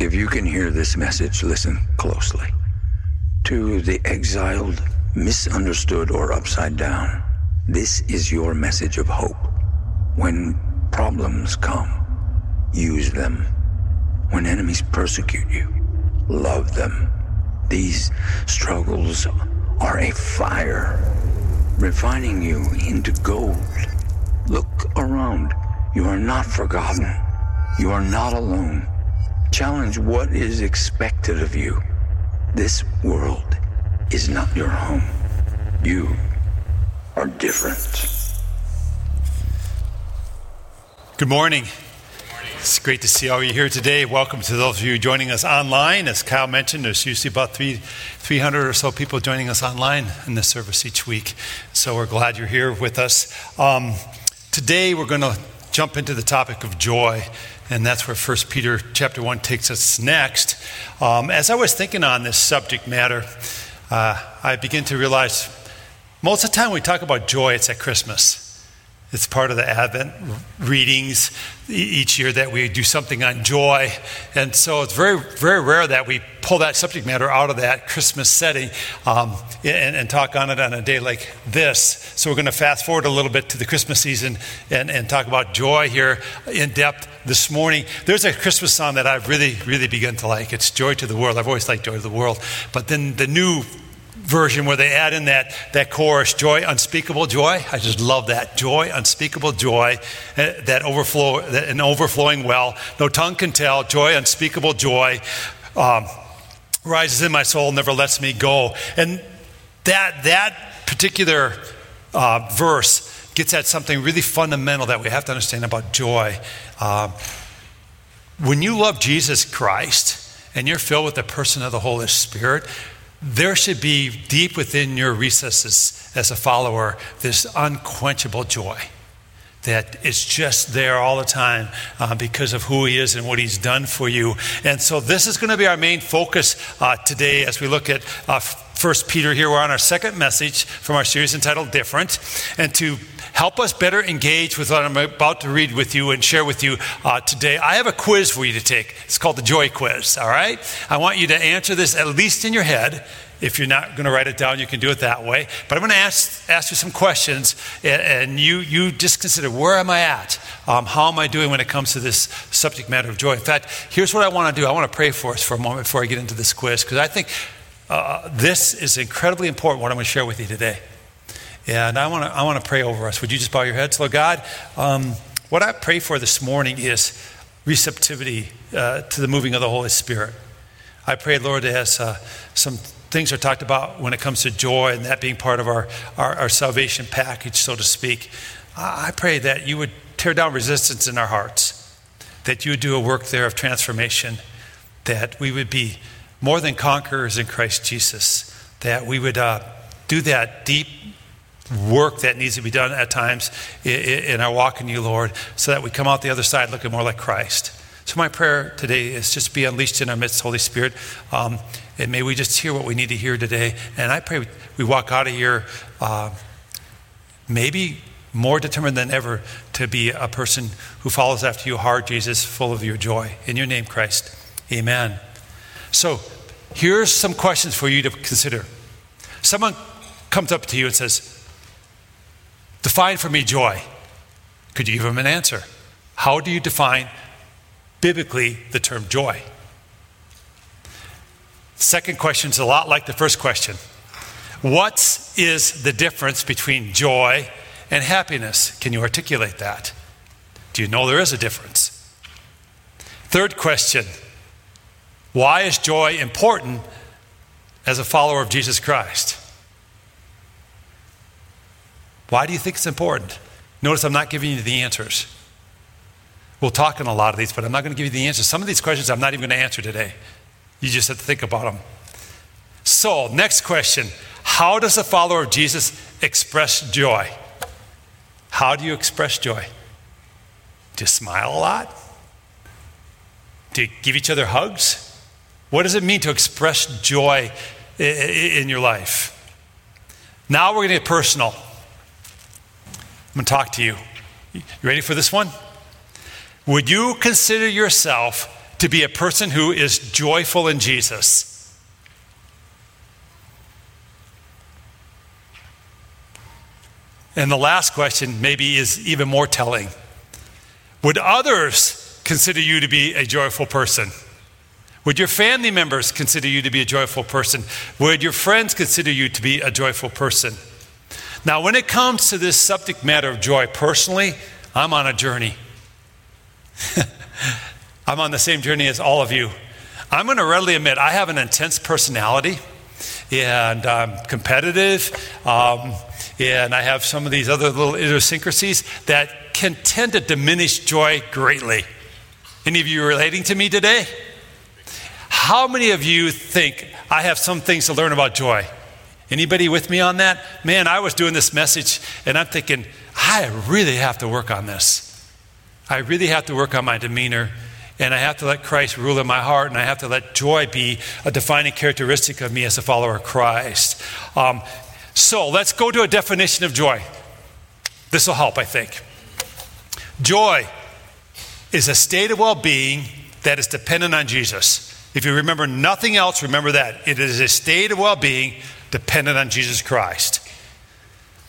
If you can hear this message, listen closely. To the exiled, misunderstood, or upside down, this is your message of hope. When problems come, use them. When enemies persecute you, love them. These struggles are a fire, refining you into gold. Look around. You are not forgotten. You are not alone. Challenge what is expected of you. This world is not your home. You are different. Good morning. It's great to see all of you here today. Welcome to those of you joining us online. As Kyle mentioned, there's usually about three, 300 or so people joining us online in this service each week. So we're glad you're here with us. Um, today we're going to jump into the topic of joy, and that's where 1 Peter chapter 1 takes us next. Um, as I was thinking on this subject matter, uh, I begin to realize most of the time we talk about joy, it's at Christmas. It's part of the Advent readings each year that we do something on joy. And so it's very, very rare that we pull that subject matter out of that Christmas setting um, and, and, talk on it on a day like this. So we're going to fast forward a little bit to the Christmas season and, and talk about joy here in depth this morning. There's a Christmas song that I've really, really begun to like. It's Joy to the World. I've always liked Joy to the World. But then the new version where they add in that, that chorus, joy, unspeakable joy. I just love that. Joy, unspeakable joy, uh, that overflow, that an overflowing well. No tongue can tell, joy, unspeakable joy. Um, rises in my soul, never lets me go. And that, that particular uh, verse gets at something really fundamental that we have to understand about joy. Uh, when you love Jesus Christ and you're filled with the person of the Holy Spirit, there should be deep within your recesses as a follower this unquenchable joy that is just there all the time uh, because of who he is and what he's done for you. And so, this is going to be our main focus uh, today as we look at uh, First Peter here. We're on our second message from our series entitled Different. And to help us better engage with what I'm about to read with you and share with you uh, today, I have a quiz for you to take. It's called the Joy Quiz, all right? I want you to answer this at least in your head. If you're not going to write it down, you can do it that way. But I'm going to ask, ask you some questions, and, and you, you just consider where am I at? Um, how am I doing when it comes to this subject matter of joy? In fact, here's what I want to do I want to pray for us for a moment before I get into this quiz, because I think uh, this is incredibly important, what I'm going to share with you today. And I want to I want to pray over us. Would you just bow your heads? Lord God, um, what I pray for this morning is receptivity uh, to the moving of the Holy Spirit. I pray, Lord, as uh, some things are talked about when it comes to joy and that being part of our, our, our salvation package, so to speak. I pray that you would tear down resistance in our hearts, that you would do a work there of transformation, that we would be more than conquerors in Christ Jesus, that we would uh, do that deep work that needs to be done at times in our walk in you, Lord, so that we come out the other side looking more like Christ. So, my prayer today is just be unleashed in our midst, Holy Spirit. Um, and may we just hear what we need to hear today. And I pray we walk out of here uh, maybe more determined than ever to be a person who follows after you hard, Jesus, full of your joy. In your name, Christ. Amen. So, here's some questions for you to consider. Someone comes up to you and says, Define for me joy. Could you give them an answer? How do you define biblically the term joy? Second question is a lot like the first question. What is the difference between joy and happiness? Can you articulate that? Do you know there is a difference? Third question why is joy important as a follower of Jesus Christ? Why do you think it's important? Notice I'm not giving you the answers. We'll talk on a lot of these, but I'm not going to give you the answers. Some of these questions I'm not even going to answer today. You just have to think about them. So, next question How does a follower of Jesus express joy? How do you express joy? Do you smile a lot? Do you give each other hugs? What does it mean to express joy in your life? Now we're going to get personal. I'm going to talk to you. You ready for this one? Would you consider yourself to be a person who is joyful in Jesus. And the last question, maybe, is even more telling. Would others consider you to be a joyful person? Would your family members consider you to be a joyful person? Would your friends consider you to be a joyful person? Now, when it comes to this subject matter of joy, personally, I'm on a journey. I'm on the same journey as all of you. I'm going to readily admit I have an intense personality and I'm competitive. Um, and I have some of these other little idiosyncrasies that can tend to diminish joy greatly. Any of you relating to me today? How many of you think I have some things to learn about joy? Anybody with me on that? Man, I was doing this message and I'm thinking, I really have to work on this. I really have to work on my demeanor and I have to let Christ rule in my heart, and I have to let joy be a defining characteristic of me as a follower of Christ. Um, so let's go to a definition of joy. This will help, I think. Joy is a state of well being that is dependent on Jesus. If you remember nothing else, remember that. It is a state of well being dependent on Jesus Christ,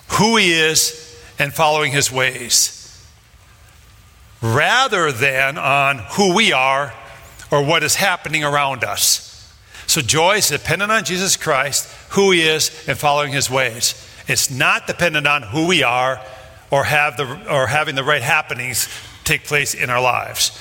who he is, and following his ways, rather than on who we are or what is happening around us. So joy is dependent on Jesus Christ, who he is, and following his ways. It's not dependent on who we are or, have the, or having the right happenings take place in our lives.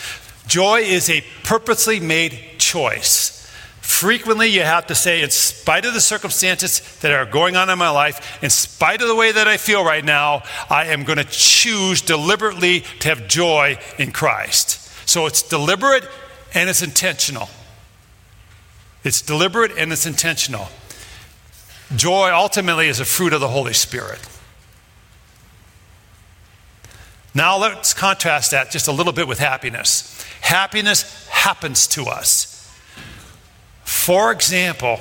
Joy is a purposely made choice. Frequently, you have to say, in spite of the circumstances that are going on in my life, in spite of the way that I feel right now, I am going to choose deliberately to have joy in Christ. So it's deliberate and it's intentional. It's deliberate and it's intentional. Joy ultimately is a fruit of the Holy Spirit. Now let's contrast that just a little bit with happiness. Happiness happens to us. For example,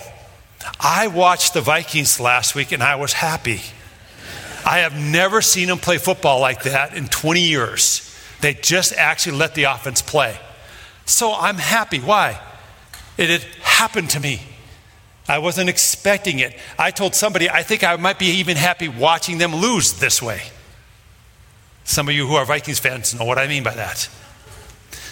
I watched the Vikings last week and I was happy. I have never seen them play football like that in 20 years. They just actually let the offense play. So I'm happy. Why? It had happened to me. I wasn't expecting it. I told somebody, I think I might be even happy watching them lose this way. Some of you who are Vikings fans know what I mean by that.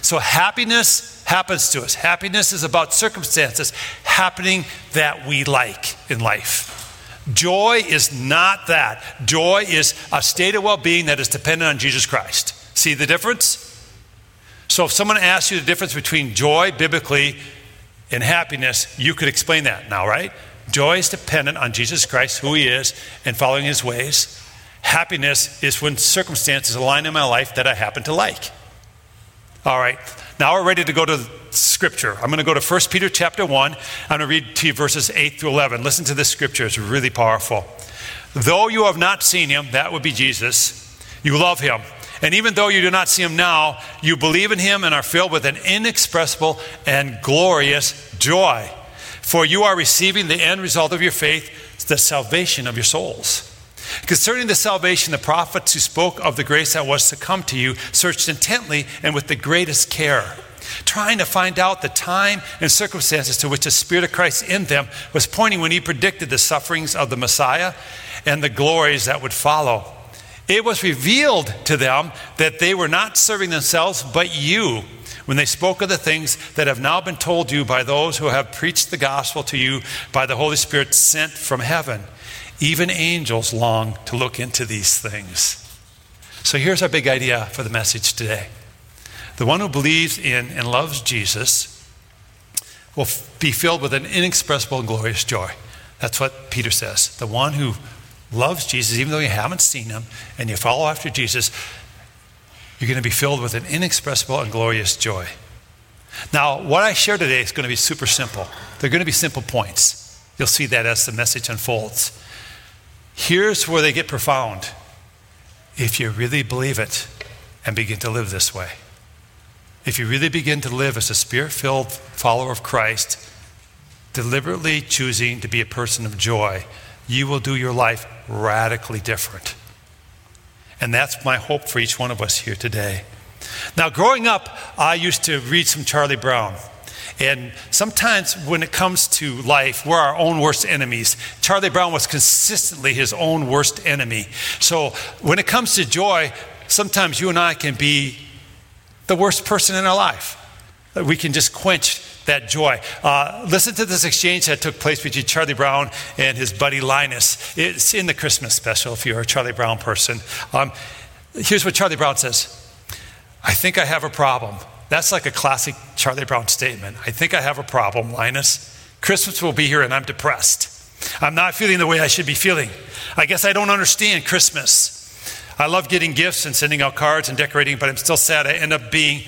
So, happiness happens to us. Happiness is about circumstances happening that we like in life. Joy is not that. Joy is a state of well being that is dependent on Jesus Christ. See the difference? So, if someone asks you the difference between joy biblically and happiness, you could explain that now, right? Joy is dependent on Jesus Christ, who He is, and following His ways. Happiness is when circumstances align in my life that I happen to like. All right, now we're ready to go to Scripture. I'm going to go to 1 Peter chapter 1. I'm going to read to you verses 8 through 11. Listen to this scripture, it's really powerful. Though you have not seen Him, that would be Jesus, you love Him. And even though you do not see him now, you believe in him and are filled with an inexpressible and glorious joy. For you are receiving the end result of your faith, the salvation of your souls. Concerning the salvation, the prophets who spoke of the grace that was to come to you searched intently and with the greatest care, trying to find out the time and circumstances to which the Spirit of Christ in them was pointing when he predicted the sufferings of the Messiah and the glories that would follow. It was revealed to them that they were not serving themselves, but you, when they spoke of the things that have now been told you by those who have preached the gospel to you by the Holy Spirit sent from heaven. Even angels long to look into these things. So here's our big idea for the message today the one who believes in and loves Jesus will be filled with an inexpressible and glorious joy. That's what Peter says. The one who loves Jesus, even though you haven't seen him, and you follow after Jesus, you're going to be filled with an inexpressible and glorious joy. Now, what I share today is going to be super simple. They're going to be simple points. You'll see that as the message unfolds. Here's where they get profound if you really believe it and begin to live this way. If you really begin to live as a spirit filled follower of Christ, deliberately choosing to be a person of joy, you will do your life radically different. And that's my hope for each one of us here today. Now, growing up, I used to read some Charlie Brown. And sometimes when it comes to life, we're our own worst enemies. Charlie Brown was consistently his own worst enemy. So when it comes to joy, sometimes you and I can be the worst person in our life. We can just quench that joy. Uh, listen to this exchange that took place between Charlie Brown and his buddy Linus. It's in the Christmas special if you're a Charlie Brown person. Um, here's what Charlie Brown says I think I have a problem. That's like a classic Charlie Brown statement. I think I have a problem, Linus. Christmas will be here and I'm depressed. I'm not feeling the way I should be feeling. I guess I don't understand Christmas. I love getting gifts and sending out cards and decorating, but I'm still sad I end up being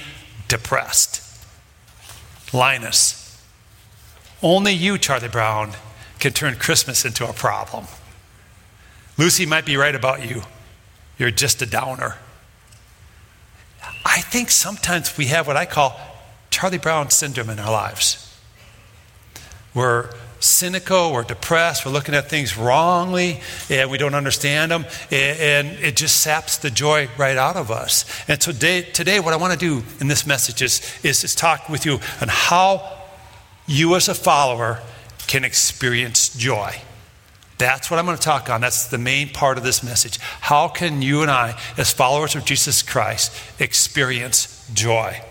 depressed. Linus. Only you, Charlie Brown, can turn Christmas into a problem. Lucy might be right about you. You're just a downer. I think sometimes we have what I call Charlie Brown syndrome in our lives. We're cynical, we're depressed, we're looking at things wrongly, and we don't understand them, and it just saps the joy right out of us. And so today, today what I want to do in this message is, is, is talk with you on how you as a follower can experience joy. That's what I'm going to talk on. That's the main part of this message. How can you and I, as followers of Jesus Christ, experience joy?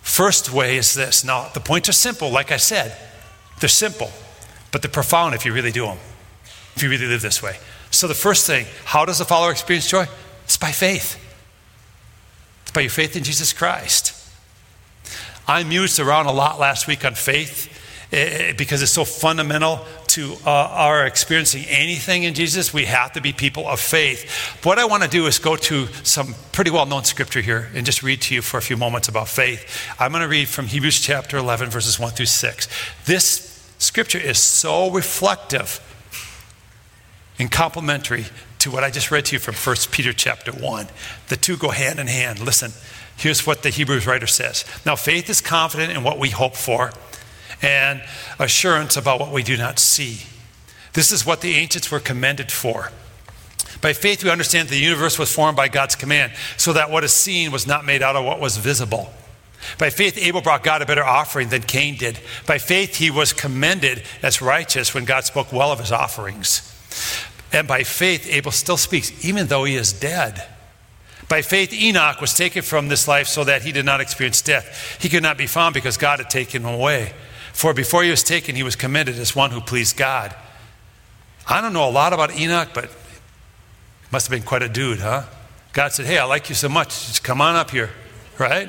First way is this. Now, the points are simple, like I said. They're simple, but they're profound if you really do them, if you really live this way. So, the first thing, how does a follower experience joy? It's by faith. It's by your faith in Jesus Christ. I mused around a lot last week on faith eh, eh, because it's so fundamental to uh, experiencing anything in Jesus. We have to be people of faith. But what I want to do is go to some pretty well known scripture here and just read to you for a few moments about faith. I'm going to read from Hebrews chapter 11, verses 1 through 6. This scripture is so reflective and complementary to what I just read to you from 1 Peter chapter 1. The two go hand in hand. Listen, here's what the Hebrews writer says. Now, faith is confident in what we hope for and assurance about what we do not see. This is what the ancients were commended for. By faith, we understand that the universe was formed by God's command, so that what is seen was not made out of what was visible. By faith, Abel brought God a better offering than Cain did. By faith, he was commended as righteous when God spoke well of his offerings. And by faith, Abel still speaks, even though he is dead. By faith, Enoch was taken from this life so that he did not experience death. He could not be found because God had taken him away. For before he was taken, he was commended as one who pleased God. I don't know a lot about Enoch, but must have been quite a dude, huh? God said, Hey, I like you so much. Just come on up here, right?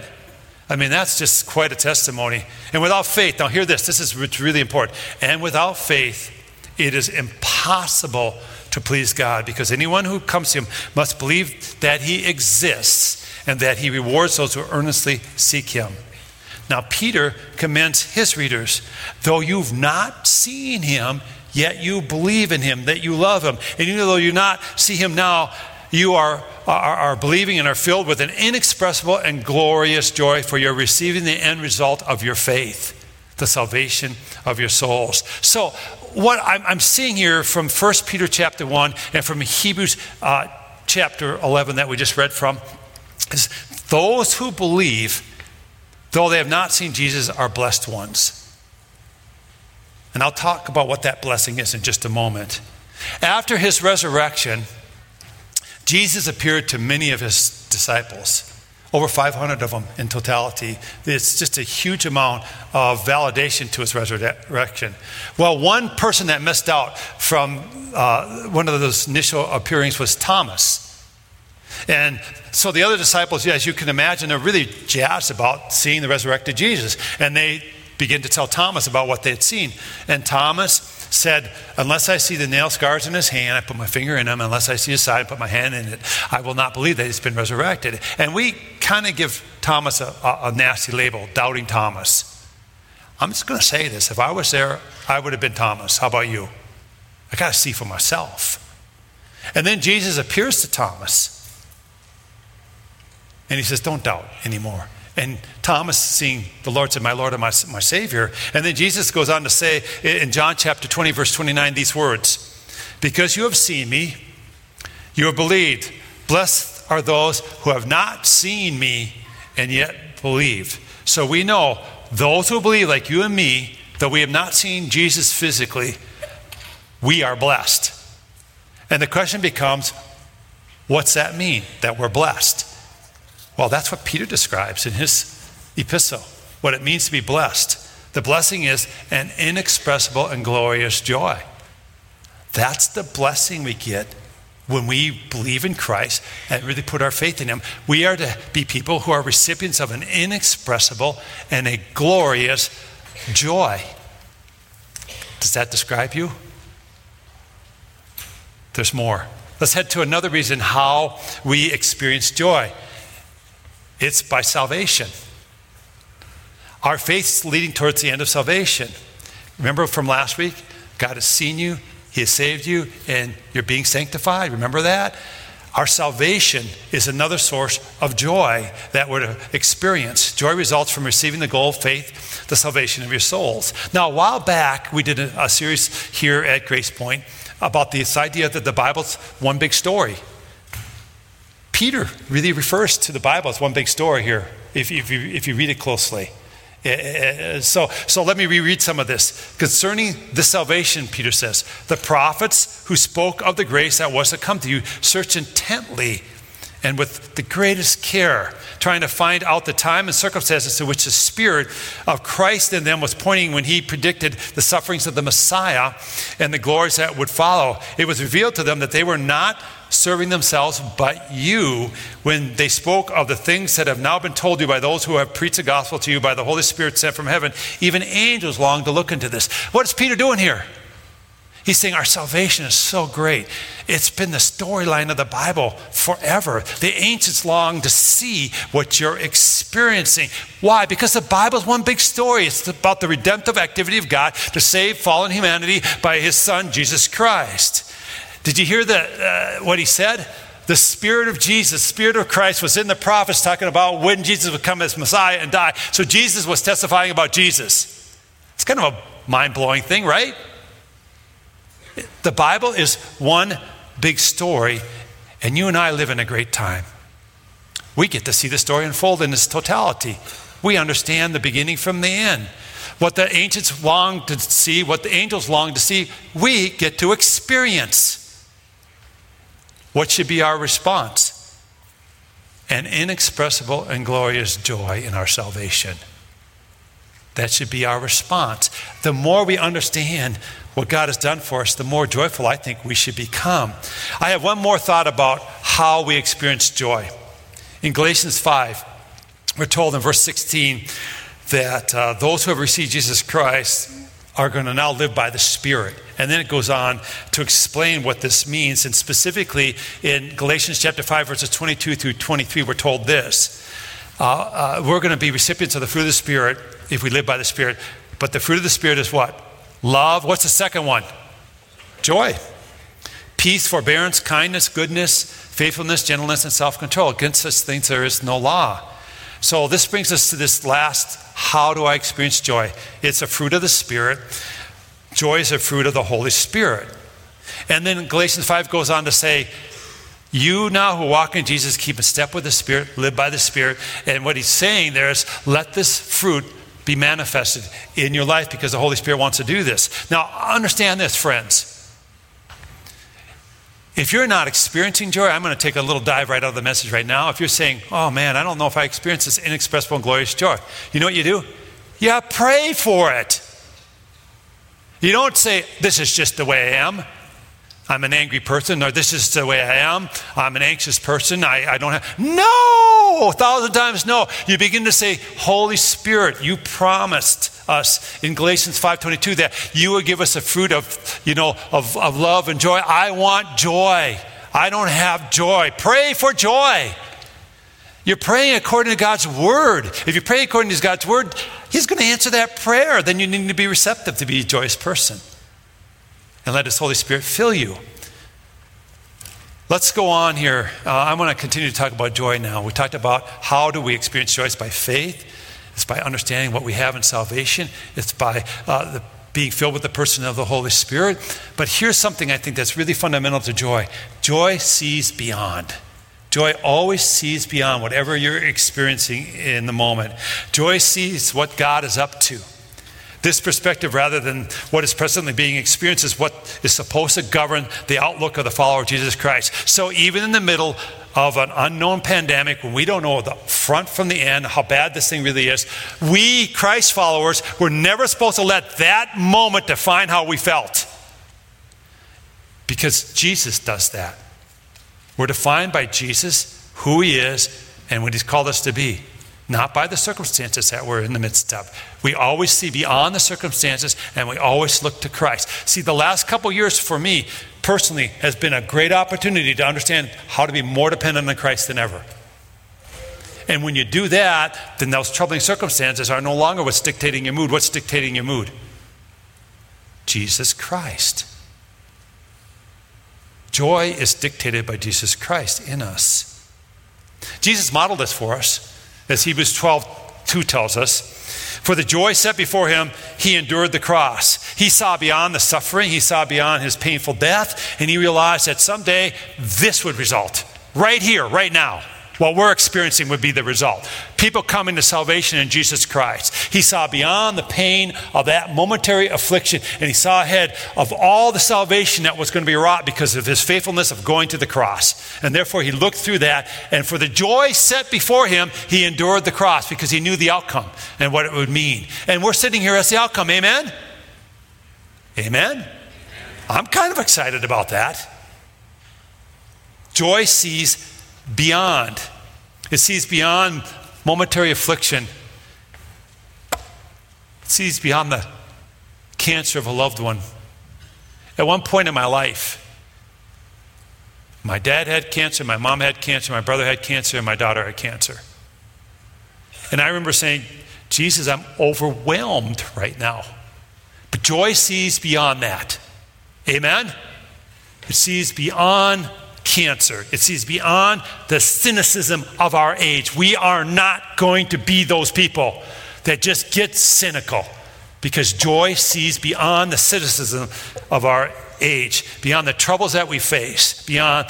I mean, that's just quite a testimony. And without faith, now hear this, this is really important. And without faith, it is impossible to please God because anyone who comes to Him must believe that He exists and that He rewards those who earnestly seek Him. Now, Peter commends his readers, though you've not seen him, yet you believe in him, that you love him. And even though you not see him now, you are, are, are, believing and are filled with an inexpressible and glorious joy, for you're receiving the end result of your faith, the salvation of your souls. So, what I'm, I'm seeing here from 1 Peter chapter 1 and from Hebrews uh, chapter 11 that we just read from is those who believe though they have not seen Jesus, are blessed ones. And I'll talk about what that blessing is in just a moment. After his resurrection, Jesus appeared to many of his disciples, over 500 of them in totality. It's just a huge amount of validation to his resurrection. Well, one person that missed out from uh, one of those initial appearings was Thomas. And so the other disciples, as you can imagine, are really jazzed about seeing the resurrected Jesus. And they begin to tell Thomas about what they had seen. And Thomas said, Unless I see the nail scars in his hand, I put my finger in them. Unless I see his side, I put my hand in it, I will not believe that he's been resurrected. And we kind of give Thomas a, a, nasty label, doubting Thomas. I'm just going to say this. If I was there, I would have been Thomas. How about you? I got to see for myself. And then Jesus appears to Thomas. And he says, Don't doubt anymore. And Thomas, seeing the Lord, said, My Lord and my, my Savior. And then Jesus goes on to say in John chapter 20, verse 29, these words Because you have seen me, you have believed. Blessed are those who have not seen me and yet believe. So we know those who believe, like you and me, though we have not seen Jesus physically, we are blessed. And the question becomes what's that mean, that we're blessed? Well, that's what Peter describes in his epistle, what it means to be blessed. The blessing is an inexpressible and glorious joy. That's the blessing we get when we believe in Christ and really put our faith in Him. We are to be people who are recipients of an inexpressible and a glorious joy. Does that describe you? There's more. Let's head to another reason how we experience joy it's by salvation. Our faith's leading towards the end of salvation. Remember from last week? God has seen you, He has saved you, and you're being sanctified. Remember that? Our salvation is another source of joy that we're to experience. Joy results from receiving the goal of faith, the salvation of your souls. Now, a while back, we did a, a series here at Grace Point about this idea that the Bible's one big story. Peter really refers to the Bible as one big story here, if, if, you, if you read it closely. Eh, eh, eh, so, so let me reread some of this. Concerning the salvation, Peter says, the prophets who spoke of the grace that was to come to you search intently and with the greatest care, trying to find out the time and circumstances to which the Spirit of Christ in them was pointing when he predicted the sufferings of the Messiah and the glories that would follow. It was revealed to them that they were not serving themselves, but you, when they spoke of the things that have now been told you by those who have preached the gospel to you by the Holy Spirit sent from heaven. Even angels long to look into this. What is Peter doing here? He's saying our salvation is so great. It's been the storyline of the Bible forever. The ancients long to see what you're experiencing. Why? Because the Bible is one big story. It's about the redemptive activity of God to save fallen humanity by his Son, Jesus Christ. Did you hear the, uh, what he said? The Spirit of Jesus, Spirit of Christ was in the prophets talking about when Jesus would come as Messiah and die. So Jesus was testifying about Jesus. It's kind of a mind blowing thing, right? The Bible is one big story, and you and I live in a great time. We get to see the story unfold in its totality. We understand the beginning from the end. What the ancients longed to see, what the angels longed to see, we get to experience. What should be our response? An inexpressible and glorious joy in our salvation. That should be our response. The more we understand what God has done for us, the more joyful I think we should become. I have one more thought about how we experience joy. In Galatians 5, we're told in verse 16 that uh, those who have received Jesus Christ are going to now live by the Spirit. And then it goes on to explain what this means. And specifically in Galatians chapter 5, verses 22 through 23, we're told this. Uh, uh, we're going to be recipients of the fruit of the Spirit if we live by the Spirit. But the fruit of the Spirit is what? Love. What's the second one? Joy. Peace, forbearance, kindness, goodness, faithfulness, gentleness, and self control. Against such things there is no law. So this brings us to this last how do I experience joy? It's a fruit of the Spirit. Joy is a fruit of the Holy Spirit. And then Galatians 5 goes on to say, you now who walk in Jesus keep in step with the Spirit, live by the Spirit. And what he's saying there is let this fruit be manifested in your life because the Holy Spirit wants to do this. Now, understand this, friends. If you're not experiencing joy, I'm going to take a little dive right out of the message right now. If you're saying, oh man, I don't know if I experience this inexpressible and glorious joy, you know what you do? Yeah, pray for it. You don't say, this is just the way I am. I'm an angry person, or this is the way I am. I'm an anxious person. I, I don't have. No! A thousand times no. You begin to say, Holy Spirit, you promised us in Galatians 5.22 that you would give us a fruit of, you know, of, of love and joy. I want joy. I don't have joy. Pray for joy. You're praying according to God's word. If you pray according to God's word, He's going to answer that prayer. Then you need to be receptive to be a joyous person and let His Holy Spirit fill you. Let's go on here. Uh, I want to continue to talk about joy now. We talked about how do we experience joy? It's by faith. It's by understanding what we have in salvation. It's by uh, the, being filled with the person of the Holy Spirit. But here's something I think that's really fundamental to joy. Joy sees beyond. Joy always sees beyond whatever you're experiencing in the moment. Joy sees what God is up to. This perspective, rather than what is presently being experienced, is what is supposed to govern the outlook of the follower of Jesus Christ. So, even in the middle of an unknown pandemic, when we don't know the front from the end, how bad this thing really is, we, Christ followers, were never supposed to let that moment define how we felt. Because Jesus does that. We're defined by Jesus, who he is, and what he's called us to be not by the circumstances that we're in the midst of. We always see beyond the circumstances and we always look to Christ. See, the last couple years for me personally has been a great opportunity to understand how to be more dependent on Christ than ever. And when you do that, then those troubling circumstances are no longer what's dictating your mood. What's dictating your mood? Jesus Christ. Joy is dictated by Jesus Christ in us. Jesus modeled this for us as Hebrews 12 2 tells us. For the joy set before him, he endured the cross. He saw beyond the suffering, he saw beyond his painful death, and he realized that someday this would result right here, right now what we're experiencing would be the result. People coming to salvation in Jesus Christ. He saw beyond the pain of that momentary affliction, and he saw ahead of all the salvation that was going to be wrought because of his faithfulness of going to the cross. And therefore, he looked through that, and for the joy set before him, he endured the cross because he knew the outcome and what it would mean. And we're sitting here as the outcome. Amen? Amen? I'm kind of excited about that. Joy sees beyond. It sees beyond momentary affliction. It sees beyond the cancer of a loved one. At one point in my life, my dad had cancer, my mom had cancer, my brother had cancer, and my daughter had cancer. And I remember saying, Jesus, I'm overwhelmed right now. But joy sees beyond that. Amen? It sees beyond cancer. It sees beyond the cynicism of our age. We are not going to be those people that just get cynical because joy sees beyond the cynicism of our age, beyond the troubles that we face, beyond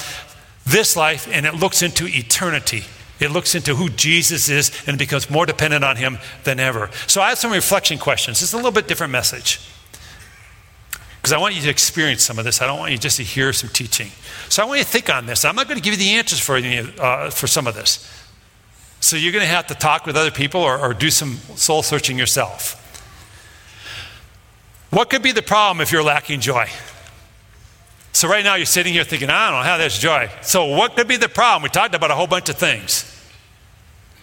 this life, and it looks into eternity. It looks into who Jesus is and becomes more dependent on him than ever. So I have some reflection questions. It's a little bit different message because I want you to experience some of this. I don't want you just to hear some teaching. So I want you to think on this. I'm not going to give you the answers for, any, uh, for some of this. So you're going to have to talk with other people or, or do some soul searching yourself. What could be the problem if you're lacking joy? So right now you're sitting here thinking, I don't know how there's joy. So what could be the problem? We talked about a whole bunch of things.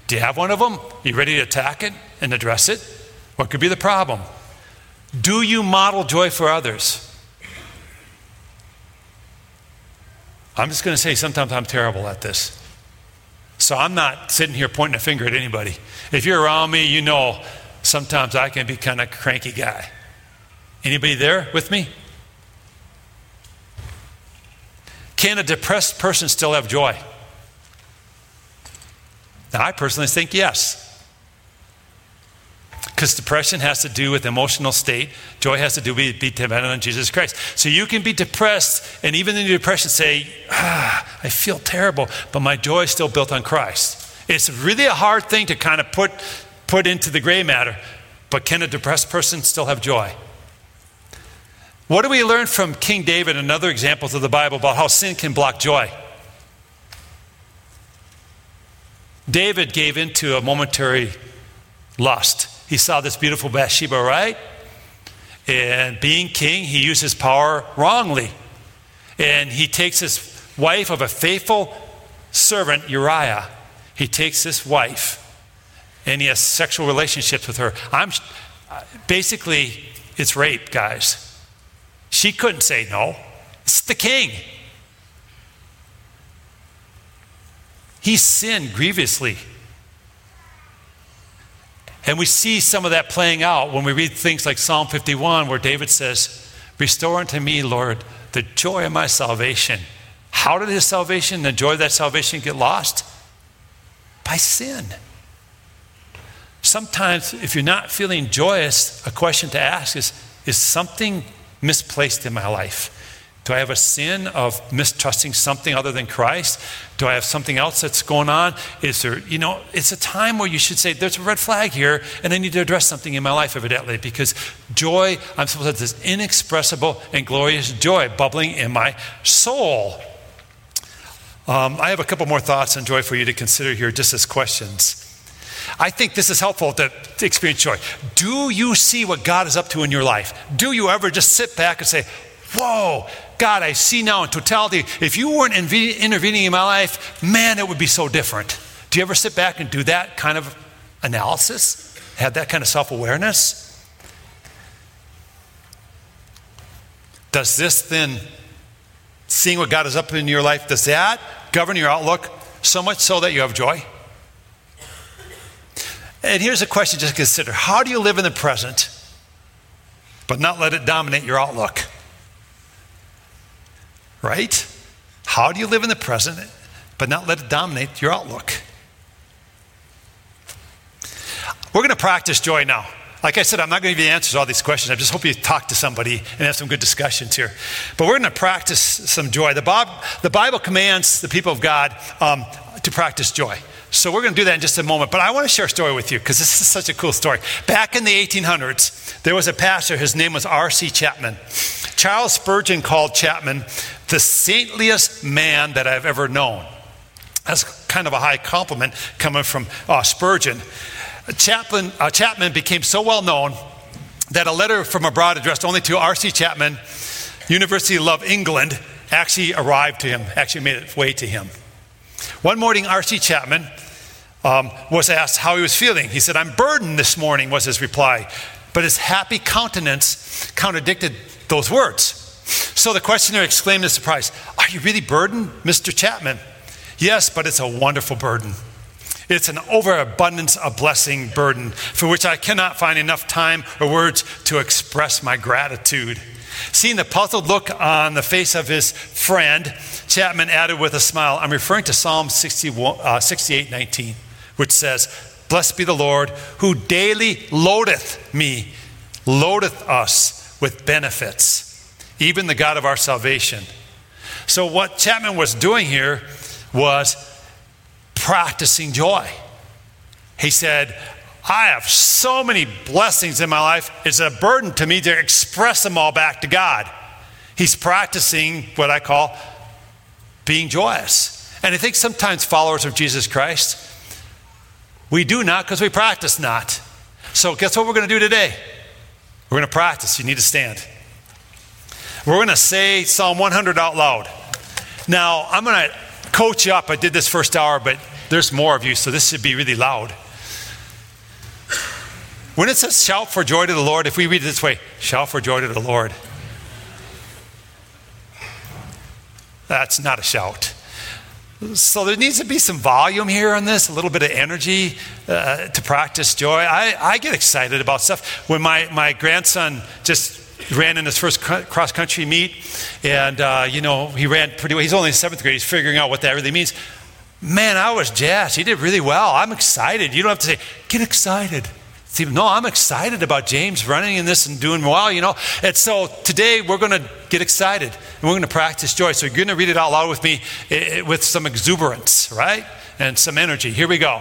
Do you have one of them? Are you ready to attack it and address it? What could be the problem? Do you model joy for others? I'm just going to say sometimes I'm terrible at this. So I'm not sitting here pointing a finger at anybody. If you're around me, you know sometimes I can be kind of cranky guy. Anybody there with me? Can a depressed person still have joy? Now, I personally think yes. Because depression has to do with emotional state. Joy has to do with being dependent on Jesus Christ. So you can be depressed, and even in your depression, say, ah, I feel terrible, but my joy is still built on Christ. It's really a hard thing to kind of put, put into the gray matter, but can a depressed person still have joy? What do we learn from King David and other examples of the Bible about how sin can block joy? David gave into a momentary lust. He saw this beautiful Bathsheba, right? And being king, he used his power wrongly. And he takes his wife of a faithful servant, Uriah. He takes this wife and he has sexual relationships with her. I'm basically it's rape, guys. She couldn't say no. It's the king. He sinned grievously. And we see some of that playing out when we read things like Psalm 51, where David says, Restore unto me, Lord, the joy of my salvation. How did his salvation, the joy of that salvation, get lost? By sin. Sometimes, if you're not feeling joyous, a question to ask is Is something misplaced in my life? Do I have a sin of mistrusting something other than Christ? Do I have something else that's going on? Is there, you know, it's a time where you should say, there's a red flag here, and I need to address something in my life, evidently, because joy, I'm supposed to have this inexpressible and glorious joy bubbling in my soul. Um, I have a couple more thoughts on joy for you to consider here, just as questions. I think this is helpful to, to, experience joy. Do you see what God is up to in your life? Do you ever just sit back and say, Whoa, God, I see now in totality, if you weren't intervening in my life, man, it would be so different. Do you ever sit back and do that kind of analysis? Have that kind of self awareness? Does this then, seeing what God is up in your life, does that govern your outlook so much so that you have joy? And here's a question just to consider How do you live in the present, but not let it dominate your outlook? Right? How do you live in the present, but not let it dominate your outlook? We're going to practice joy now. Like I said, I'm not going to give you answers to all these questions. I just hope you talk to somebody and have some good discussions here. But we're going to practice some joy. The, Bob, the Bible commands the people of God um, to practice joy. So we're going to do that in just a moment. But I want to share a story with you because this is such a cool story. Back in the 1800s, there was a pastor. His name was R.C. Chapman. Charles Spurgeon called Chapman the saintliest man that I've ever known. That's kind of a high compliment coming from uh, Spurgeon. Chapman, uh, Chapman became so well known that a letter from abroad addressed only to R.C. Chapman, University of Love, England, actually arrived to him, actually made its way to him. One morning, R.C. Chapman um, was asked how he was feeling. He said, I'm burdened this morning, was his reply. But his happy countenance contradicted those words. So the questioner exclaimed in surprise, Are you really burdened, Mr. Chapman? Yes, but it's a wonderful burden. It's an overabundance of blessing burden for which I cannot find enough time or words to express my gratitude. Seeing the puzzled look on the face of his friend, Chapman added with a smile, I'm referring to Psalm 68 uh, 19, which says, Blessed be the Lord who daily loadeth me, loadeth us with benefits, even the God of our salvation. So, what Chapman was doing here was practicing joy. He said, I have so many blessings in my life, it's a burden to me to express them all back to God. He's practicing what I call being joyous. And I think sometimes followers of Jesus Christ, we do not because we practice not. So, guess what we're going to do today? We're going to practice. You need to stand. We're going to say Psalm 100 out loud. Now, I'm going to coach you up. I did this first hour, but there's more of you, so this should be really loud. When it says shout for joy to the Lord, if we read it this way, shout for joy to the Lord, that's not a shout. So there needs to be some volume here on this, a little bit of energy uh, to practice joy. I, I get excited about stuff. When my, my grandson just ran in his first cross country meet, and uh, you know he ran pretty well. He's only in seventh grade. He's figuring out what that really means. Man, I was jazzed. He did really well. I'm excited. You don't have to say, get excited. See, no, I'm excited about James running in this and doing well, you know. And so today we're going to get excited and we're going to practice joy. So you're going to read it out loud with me eh, with some exuberance, right? And some energy. Here we go.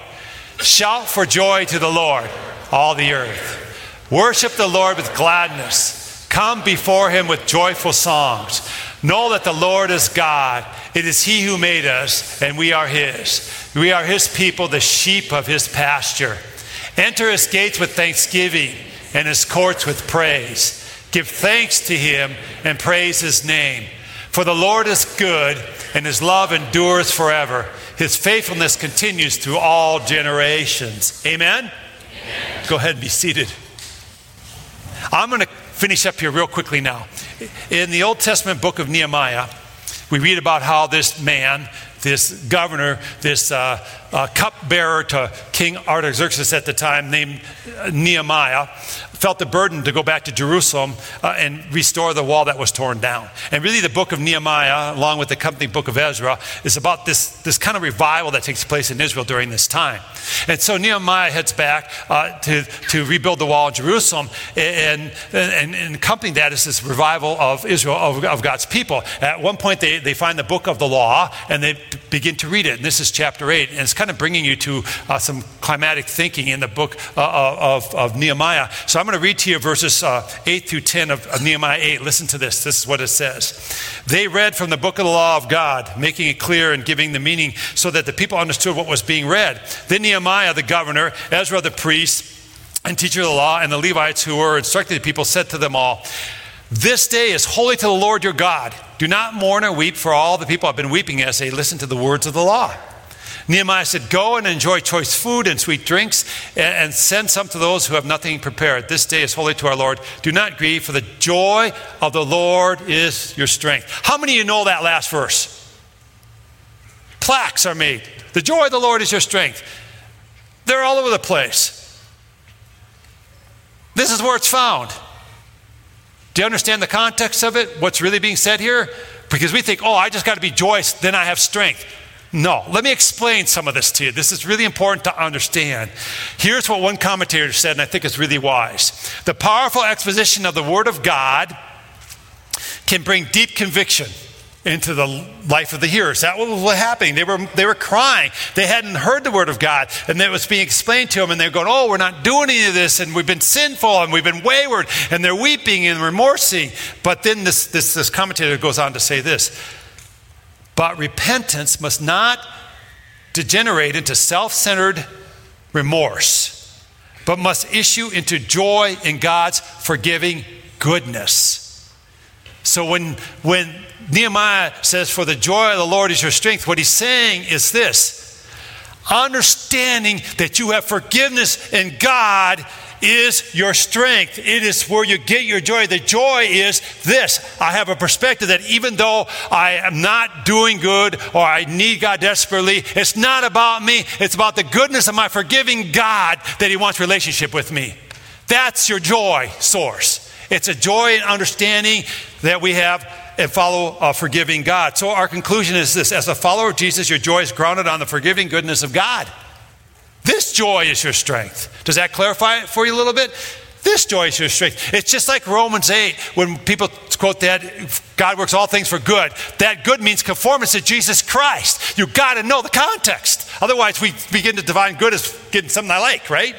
Shout for joy to the Lord, all the earth. Worship the Lord with gladness. Come before him with joyful songs. Know that the Lord is God. It is he who made us, and we are his. We are his people, the sheep of his pasture. Enter his gates with thanksgiving and his courts with praise. Give thanks to him and praise his name. For the Lord is good, and his love endures forever. His faithfulness continues through all generations. Amen? Amen. Go ahead and be seated. I'm going to finish up here real quickly now. In the Old Testament book of Nehemiah, we read about how this man, this governor, this uh, a cupbearer to King Artaxerxes at the time, named Nehemiah, felt the burden to go back to Jerusalem uh, and restore the wall that was torn down. And really, the book of Nehemiah, along with the accompanying book of Ezra, is about this, this kind of revival that takes place in Israel during this time. And so Nehemiah heads back uh, to, to rebuild the wall in Jerusalem, and, and, and accompanying that is this revival of Israel, of, of God's people. At one point, they, they find the book of the law and they begin to read it. And this is chapter 8, and it's kind of bringing you to uh, some climatic thinking in the book uh, of, of Nehemiah. So I'm going to read to you verses uh, 8 through 10 of, of Nehemiah 8. Listen to this. This is what it says. They read from the book of the law of God, making it clear and giving the meaning so that the people understood what was being read. Then Nehemiah, the governor, Ezra, the priest, and teacher of the law, and the Levites who were instructing the people said to them all, This day is holy to the Lord your God. Do not mourn or weep, for all the people have been weeping as they listen to the words of the law. Nehemiah said, Go and enjoy choice food and sweet drinks, and send some to those who have nothing prepared. This day is holy to our Lord. Do not grieve, for the joy of the Lord is your strength. How many of you know that last verse? Plaques are made. The joy of the Lord is your strength. They're all over the place. This is where it's found. Do you understand the context of it? What's really being said here? Because we think, oh, I just got to be joyous, then I have strength. No, let me explain some of this to you. This is really important to understand. Here's what one commentator said, and I think it's really wise. The powerful exposition of the Word of God can bring deep conviction into the life of the hearers. That was happening. They were, they were crying. They hadn't heard the word of God, and it was being explained to them, and they're going, Oh, we're not doing any of this, and we've been sinful, and we've been wayward, and they're weeping and remorsing. But then this, this, this commentator goes on to say this but repentance must not degenerate into self centered remorse, but must issue into joy in God's forgiving goodness. So when, when Nehemiah says, For the joy of the Lord is your strength, what he's saying is this understanding that you have forgiveness in God is your strength. It is where you get your joy. The joy is this I have a perspective that even though I am not doing good or I need God desperately, it's not about me. It's about the goodness of my forgiving God that He wants relationship with me. That's your joy source. It's a joy and understanding that we have and follow a forgiving God. So, our conclusion is this as a follower of Jesus, your joy is grounded on the forgiving goodness of God. This joy is your strength. Does that clarify it for you a little bit? This joy is your strength. It's just like Romans 8 when people quote that God works all things for good. That good means conformance to Jesus Christ. You got to know the context. Otherwise, we begin to divine good as getting something I like, right?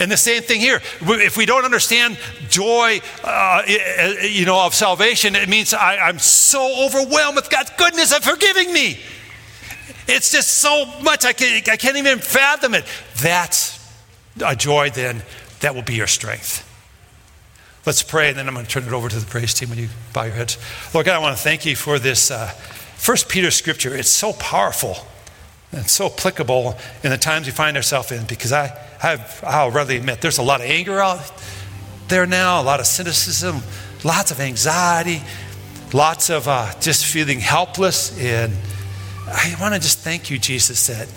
And the same thing here. If we don't understand joy, uh, you know, of salvation, it means I, am so overwhelmed with God's goodness of forgiving me. It's just so much, I can't, I can't even fathom it. That's a joy then that will be your strength. Let's pray, and then I'm going to turn it over to the praise team when you bow your heads. Lord God, I want to thank you for this uh, First Peter scripture. It's so powerful and so applicable in the times we find ourselves in because I, I've, I'll readily admit there's a lot of anger out there now, a lot of cynicism, lots of anxiety, lots of uh, just feeling helpless and I want to just thank you, Jesus, that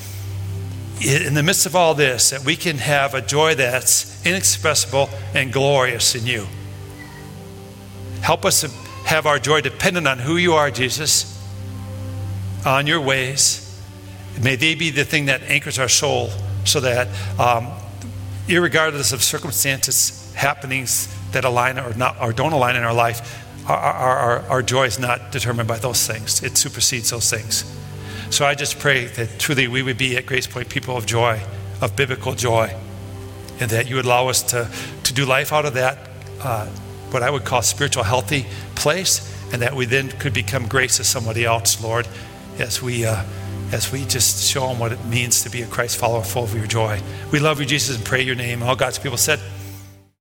in the midst of all this, that we can have a joy that's inexpressible and glorious in you. Help us have our joy dependent on who you are, Jesus, on your ways. May they be the thing that anchors our soul so that, um, regardless of circumstances, happenings that align or, not, or don't align in our life, our, our, our, our joy is not determined by those things. It supersedes those things. So I just pray that truly we would be at Grace Point people of joy, of biblical joy, and that you would allow us to, to do life out of that, uh, what I would call spiritual healthy place, and that we then could become grace to somebody else, Lord, as we. Uh, as we just show them what it means to be a Christ follower full of your joy. We love you, Jesus, and pray your name. All God's people said,